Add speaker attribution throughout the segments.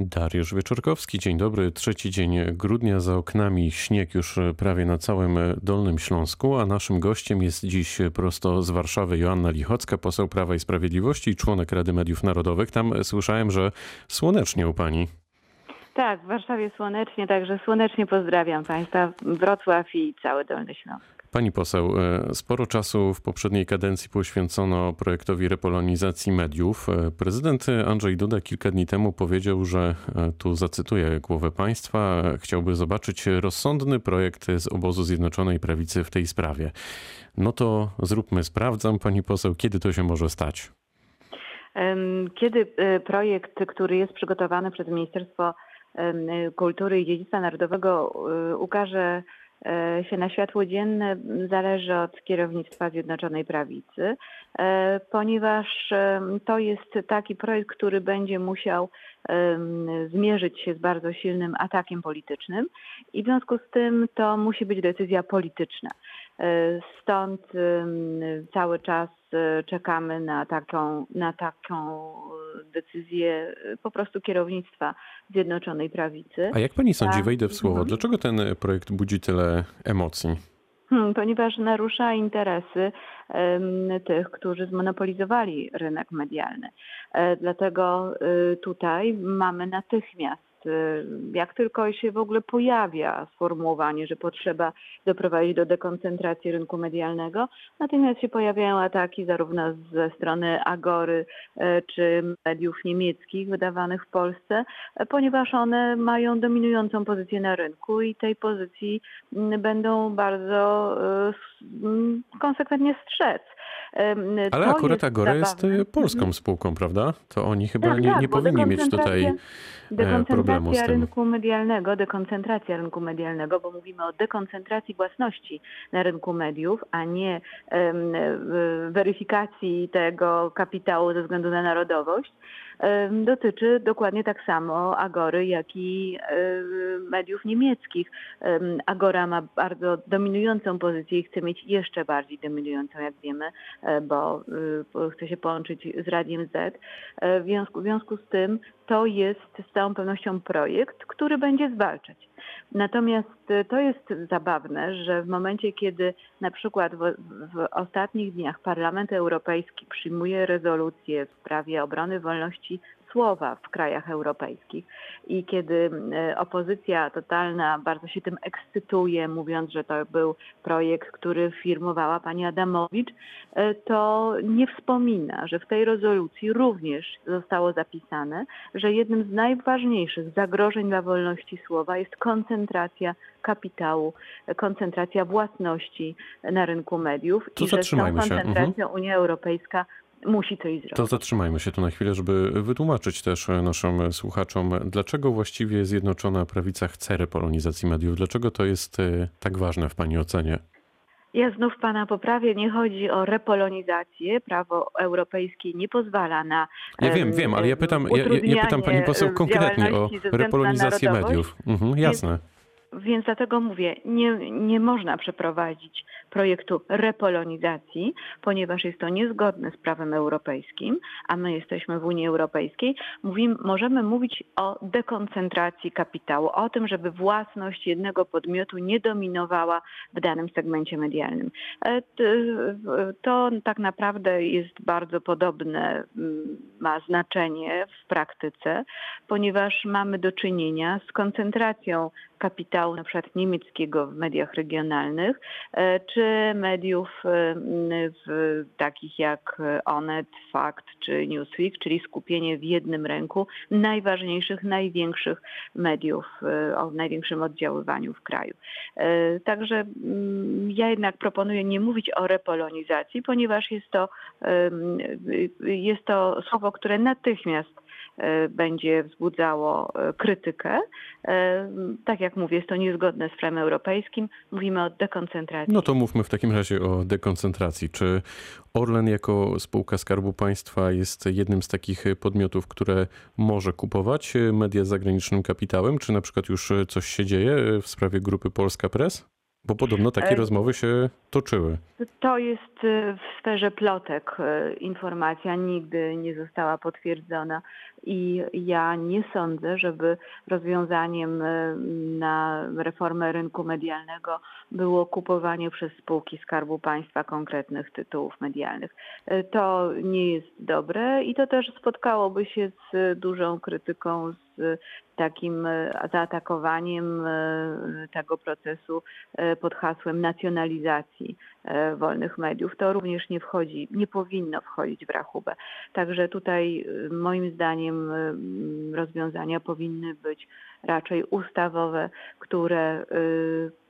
Speaker 1: Dariusz Wieczorkowski, dzień dobry. Trzeci dzień grudnia, za oknami śnieg już prawie na całym Dolnym Śląsku, a naszym gościem jest dziś prosto z Warszawy Joanna Lichocka, poseł Prawa i Sprawiedliwości i członek Rady Mediów Narodowych. Tam słyszałem, że słonecznie u pani.
Speaker 2: Tak, w Warszawie słonecznie, także słonecznie pozdrawiam Państwa, Wrocław i cały Dolny Śląsk.
Speaker 1: Pani poseł, e, sporo czasu w poprzedniej kadencji poświęcono projektowi repolonizacji mediów. E, prezydent Andrzej Duda kilka dni temu powiedział, że e, tu zacytuję głowę państwa, chciałby zobaczyć rozsądny projekt z obozu Zjednoczonej Prawicy w tej sprawie. No to zróbmy, sprawdzam pani poseł, kiedy to się może stać.
Speaker 2: Kiedy projekt, który jest przygotowany przez Ministerstwo Kultury i Dziedzictwa Narodowego ukaże się na światło dzienne zależy od kierownictwa Zjednoczonej Prawicy, e, ponieważ to jest taki projekt, który będzie musiał zmierzyć się z bardzo silnym atakiem politycznym i w związku z tym to musi być decyzja polityczna. E, stąd cały czas czekamy na taką, na taką decyzję po prostu kierownictwa Zjednoczonej Prawicy.
Speaker 1: A jak pani sądzi, wejdę w słowo, mhm. dlaczego ten projekt budzi tyle emocji?
Speaker 2: Hmm, ponieważ narusza interesy tych, którzy zmonopolizowali rynek medialny. E, dlatego tutaj mamy natychmiast Y, jak tylko się w ogóle pojawia sformułowanie, że potrzeba doprowadzić do dekoncentracji rynku medialnego, natomiast się pojawiają ataki zarówno ze strony Agory y, czy mediów niemieckich wydawanych w Polsce, ponieważ one mają dominującą pozycję na rynku i tej pozycji mm, będą bardzo y, konsekwentnie strzec.
Speaker 1: Ale to akurat Agora jest polską mhm. spółką, prawda? To oni chyba tak, nie, tak, nie powinni mieć tutaj e, problemu z tym.
Speaker 2: rynku medialnego, dekoncentracja rynku medialnego, bo mówimy o dekoncentracji własności na rynku mediów, a nie weryfikacji tego kapitału ze względu na narodowość, dotyczy dokładnie tak samo Agory, jak i mediów niemieckich. Agora ma bardzo dominującą pozycję i chce mieć jeszcze bardziej dominującą, jak wiemy, e, bo y, chce się połączyć z Radiem Z. E, w związku, w związku z tym to jest z całą pewnością projekt, który będzie zwalczać. Natomiast y, to jest zabawne, że w momencie, kiedy na przykład w, w, ostatnich dniach Parlament Europejski przyjmuje rezolucję w sprawie obrony wolności słowa w krajach europejskich. I kiedy e, opozycja totalna bardzo się tym ekscytuje, mówiąc, że to był projekt, który firmowała pani Adamowicz, e, to nie wspomina, że w tej rezolucji również zostało zapisane, że jednym z najważniejszych zagrożeń dla wolności słowa jest koncentracja kapitału, koncentracja własności na rynku mediów
Speaker 1: to i że z tą
Speaker 2: koncentracją mhm. Unia Europejska musi coś zrobić.
Speaker 1: To zatrzymajmy się tu na chwilę, żeby wytłumaczyć też naszym słuchaczom, dlaczego właściwie Zjednoczona Prawica chce repolonizacji mediów. Dlaczego to jest e, tak ważne w Pani ocenie?
Speaker 2: Ja znów Pana poprawię, nie chodzi o repolonizację. Prawo europejskie nie pozwala na.
Speaker 1: Ja wiem, wiem, ale ja pytam, ja, ja pytam Pani poseł konkretnie o repolonizację mediów. Mhm, jasne. Więc
Speaker 2: więc dlatego mówię, nie, nie można przeprowadzić projektu repolonizacji, ponieważ jest to niezgodne z prawem europejskim, a my jesteśmy w Unii Europejskiej. Mówimy, możemy mówić o dekoncentracji kapitału, o tym, żeby własność jednego podmiotu nie dominowała w danym segmencie medialnym. E, to tak naprawdę jest bardzo podobne, ma znaczenie w praktyce, ponieważ mamy do czynienia z koncentracją kapitału przykład niemieckiego w mediach regionalnych, e, czy mediów e, w, takich jak Onet, Fakt czy Newsweek, czyli skupienie w jednym ręku najważniejszych, największych mediów e, o największym oddziaływaniu w kraju. Także mm, ja jednak proponuję nie mówić o repolonizacji, ponieważ jest to, jest to słowo, które natychmiast będzie wzbudzało e, krytykę. E, tak jak mówię, jest to niezgodne z prawem europejskim. Mówimy o dekoncentracji.
Speaker 1: No to mówmy w takim razie o dekoncentracji. Czy Orlen jako spółka Skarbu Państwa jest jednym z takich podmiotów, które może kupować media z zagranicznym kapitałem? Czy na przykład już coś się dzieje w sprawie grupy Polska Press? Bo podobno takie
Speaker 2: E,
Speaker 1: rozmowy się toczyły.
Speaker 2: To jest e, w sferze plotek e, informacja, nigdy nie została potwierdzona i ja nie sądzę, żeby rozwiązaniem na reformę rynku medialnego było kupowanie przez spółki Skarbu Państwa konkretnych tytułów medialnych. To nie jest dobre i to też spotkałoby się z dużą krytyką, z takim e, zaatakowaniem e, tego procesu e, pod hasłem nacjonalizacji wolnych mediów. To również nie wchodzi, nie powinno wchodzić w rachubę. Także tutaj moim zdaniem rozwiązania powinny być raczej ustawowe, które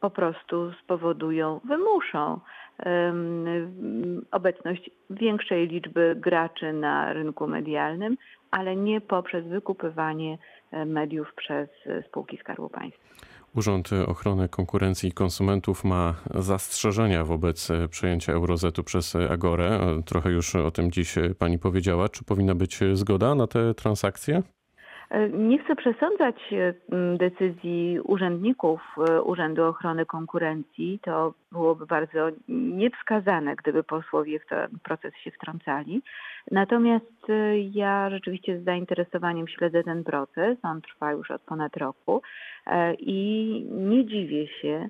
Speaker 2: po prostu spowodują, wymuszą obecność większej liczby graczy na rynku medialnym, ale nie poprzez wykupywanie e, mediów przez e, spółki Skarbu Państwa.
Speaker 1: Urząd Ochrony Konkurencji i Konsumentów ma zastrzeżenia wobec e, przejęcia Eurozetu przez Agorę. Trochę już o tym dziś pani powiedziała. Czy powinna być zgoda na te transakcje?
Speaker 2: E, Nie chcę przesądzać e, decyzji urzędników e, Urzędu Ochrony Konkurencji. To byłoby bardzo niewskazane, gdyby posłowie w ten proces się wtrącali. Natomiast ja rzeczywiście z zainteresowaniem śledzę ten proces. On trwa już od ponad roku i nie dziwię się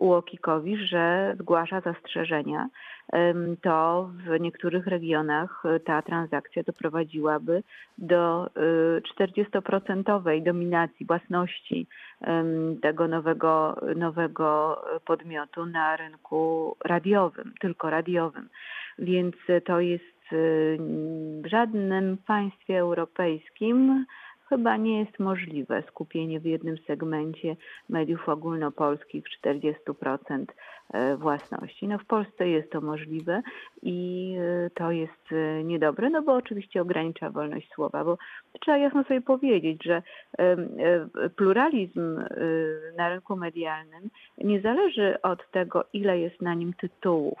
Speaker 2: UOKiK-owi, że zgłasza zastrzeżenia. To w niektórych regionach e, ta transakcja doprowadziłaby do e, 40% dominacji własności tego nowego, nowego podmiotu na rynku radiowym, tylko radiowym. Więc e, to jest e, w żadnym państwie europejskim chyba nie jest możliwe skupienie w jednym segmencie mediów ogólnopolskich 40% e, własności. No w Polsce jest to możliwe i e, to jest e, niedobre, no bo oczywiście ogranicza wolność słowa, bo trzeba jasno sobie powiedzieć, że pluralizm na rynku medialnym nie zależy od tego, ile jest na nim tytułów.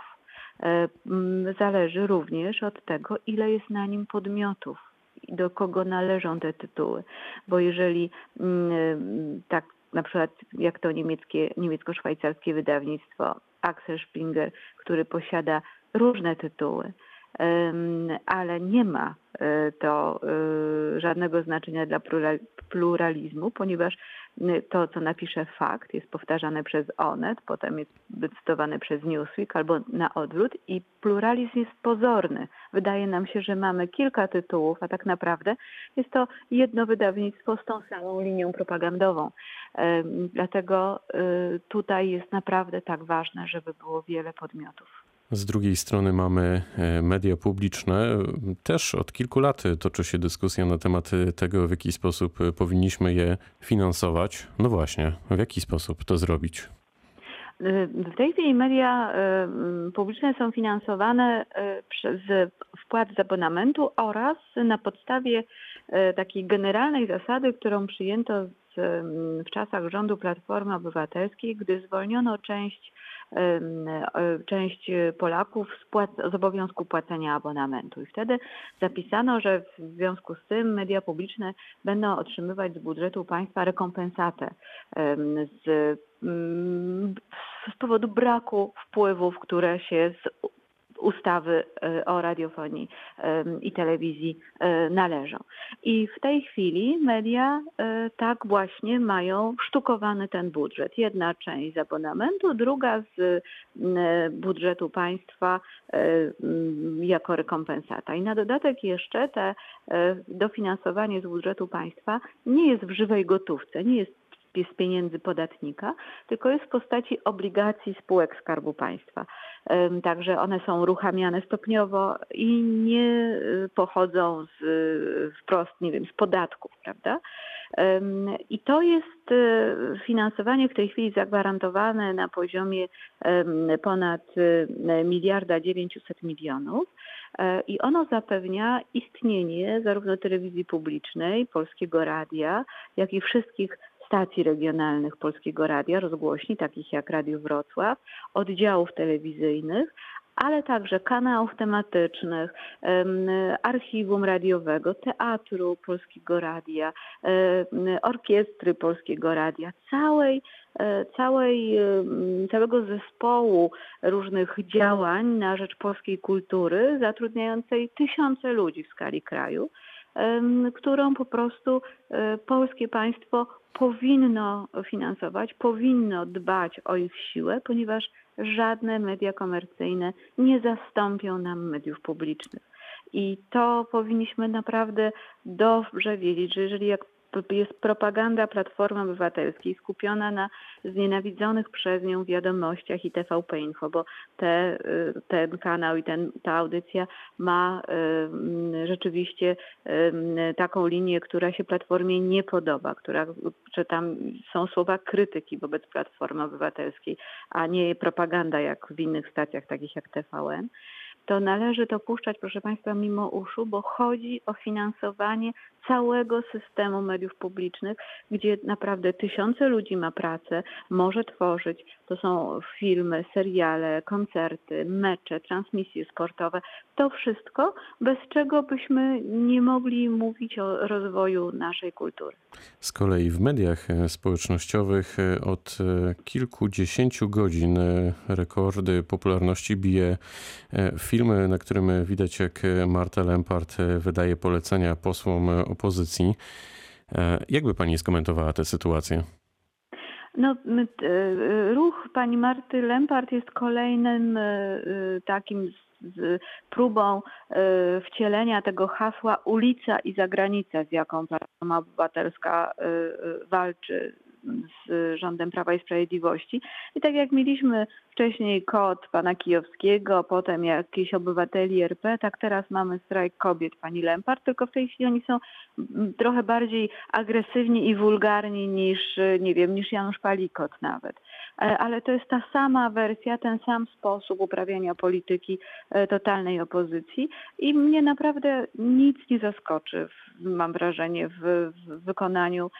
Speaker 2: Zależy również od tego, ile jest na nim podmiotów do kogo należą te tytuły. Bo jeżeli mm, tak na przykład jak to niemieckie, niemiecko-szwajcarskie wydawnictwo Axel Springer, który posiada różne tytuły, ale nie ma e, to e, żadnego znaczenia dla plura- pluralizmu, ponieważ to, co napisze fakt, jest powtarzane przez Onet, potem jest cytowane przez Newsweek albo na odwrót i pluralizm jest pozorny. Wydaje nam się, że mamy kilka tytułów, a tak naprawdę jest to jedno wydawnictwo z tą samą linią propagandową. Dlatego y, tutaj jest naprawdę tak ważne, żeby było wiele podmiotów.
Speaker 1: Z drugiej strony mamy e, media publiczne. Też od kilku lat toczy się dyskusja na temat tego, w jaki sposób powinniśmy je finansować. No właśnie, w jaki sposób to zrobić?
Speaker 2: W tej chwili media publiczne są finansowane przez wpłat z abonamentu oraz na podstawie takiej generalnej zasady, którą przyjęto z, w czasach rządu Platformy Obywatelskiej, gdy zwolniono część, część Polaków z, obowiązku płacenia abonamentu. I wtedy zapisano, że w związku z tym media publiczne będą otrzymywać z budżetu państwa rekompensatę z z powodu braku wpływów, które się z ustawy e, o radiofonii i telewizji e, należą. I w tej chwili media e, tak właśnie mają sztukowany ten budżet. Jedna część z abonamentu, druga z budżetu państwa jako rekompensata. I na dodatek jeszcze te dofinansowanie z budżetu państwa nie jest w żywej gotówce, nie jest z pieniędzy podatnika, tylko jest w postaci obligacji spółek Skarbu Państwa. Także one są uruchamiane stopniowo i nie y, pochodzą z, y, wprost, nie wiem, z podatków, prawda? I to jest y, finansowanie w tej chwili zagwarantowane na poziomie ponad miliarda 900 milionów. E, I ono zapewnia istnienie zarówno telewizji publicznej, polskiego radia, jak i wszystkich stacji regionalnych Polskiego Radia, rozgłośni, takich jak Radio Wrocław, oddziałów telewizyjnych, ale także kanałów tematycznych, archiwum radiowego, teatru Polskiego Radia, orkiestry Polskiego Radia, całej, e, całej, całego zespołu różnych działań na rzecz polskiej kultury, zatrudniającej tysiące ludzi w skali kraju, którą po prostu e, polskie państwo powinno finansować, powinno dbać o ich siłę, ponieważ żadne media komercyjne nie zastąpią nam mediów publicznych. I to powinniśmy naprawdę dobrze wiedzieć, że jeżeli jak jest propaganda Platformy Obywatelskiej skupiona na znienawidzonych przez nią wiadomościach i TVP Info, bo te, y, ten kanał i ten, ta audycja ma y, rzeczywiście y, taką linię, która się Platformie nie podoba, która, że tam są słowa krytyki wobec Platformy Obywatelskiej, a nie propaganda jak w innych stacjach takich jak TVN to należy to puszczać, proszę Państwa, mimo uszu, bo chodzi o finansowanie całego systemu mediów publicznych, gdzie naprawdę tysiące ludzi ma pracę, może tworzyć. To są filmy, seriale, koncerty, mecze, transmisje sportowe. To wszystko, bez czego byśmy nie mogli mówić o rozwoju naszej kultury.
Speaker 1: Z kolei w mediach społecznościowych od kilkudziesięciu godzin rekordy popularności bije film, na którym widać jak Marta Lempart wydaje polecenia posłom opozycji. E, jakby pani skomentowała tę sytuację?
Speaker 2: No, e, ruch pani Marty Lempart jest kolejnym e, takim próbą wcielenia tego hasła ulica i zagranica, z jaką Platforma Obywatelska walczy z rządem Prawa i Sprawiedliwości. I tak jak mieliśmy wcześniej kod pana Kijowskiego, potem jakiś obywateli RP, tak teraz mamy strajk kobiet pani Lempart, tylko w tej chwili oni są trochę bardziej agresywni i wulgarni niż, nie wiem, niż Janusz Palikot nawet. E, ale to jest ta sama wersja, ten sam sposób uprawiania polityki e, totalnej opozycji i mnie naprawdę nic nie zaskoczy, mam wrażenie, w, w wykonaniu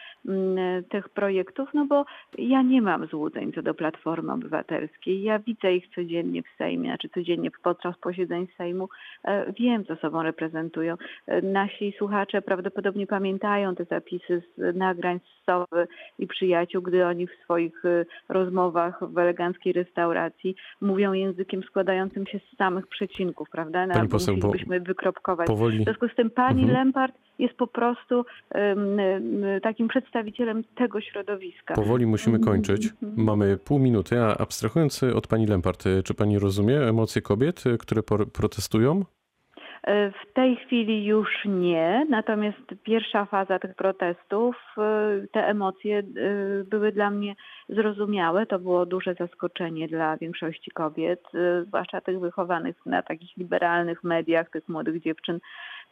Speaker 2: tych projektów, no bo ja nie mam złudzeń co do Platformy Obywatelskiej. Ja widzę ich codziennie w Sejmie, znaczy codziennie podczas posiedzeń Sejmu. E, wiem, co sobą reprezentują. Nasi słuchacze prawdopodobnie pamiętają te zapisy z nagrań z Sowy i przyjaciół, gdy oni w swoich rozmowach w eleganckiej restauracji mówią językiem składającym się z samych przecinków, prawda?
Speaker 1: Pani poseł,
Speaker 2: Musielibyśmy wykropkować.
Speaker 1: Powoli...
Speaker 2: W związku z tym pani mhm. Lempart jest po prostu um, takim przedstawicielem tego środowiska.
Speaker 1: Powoli musimy mhm. kończyć. Mhm. Mamy pół minuty, a abstrahując od pani Lempart, czy pani rozumie emocje kobiet, które protestują?
Speaker 2: E, w tej chwili już nie, natomiast pierwsza faza tych protestów, e, te emocje e, były dla mnie zrozumiałe. To było duże zaskoczenie dla większości kobiet, zwłaszcza tych wychowanych na takich liberalnych mediach, tych młodych dziewczyn,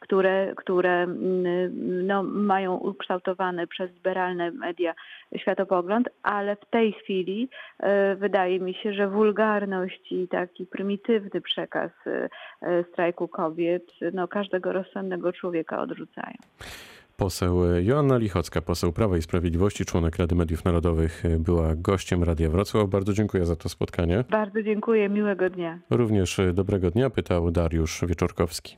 Speaker 2: które, które mm, no, mają ukształtowany przez liberalne media światopogląd, ale w tej chwili e, wydaje mi się, że wulgarność i taki prymitywny przekaz e, strajku kobiet no, każdego rozsądnego człowieka odrzucają.
Speaker 1: Poseł Joanna Lichocka, poseł Prawa i Sprawiedliwości, członek Rady Mediów Narodowych, była gościem Radia Wrocław. Bardzo dziękuję za to spotkanie.
Speaker 2: Bardzo dziękuję, miłego dnia.
Speaker 1: Również dobrego dnia, pytał Dariusz Wieczorkowski.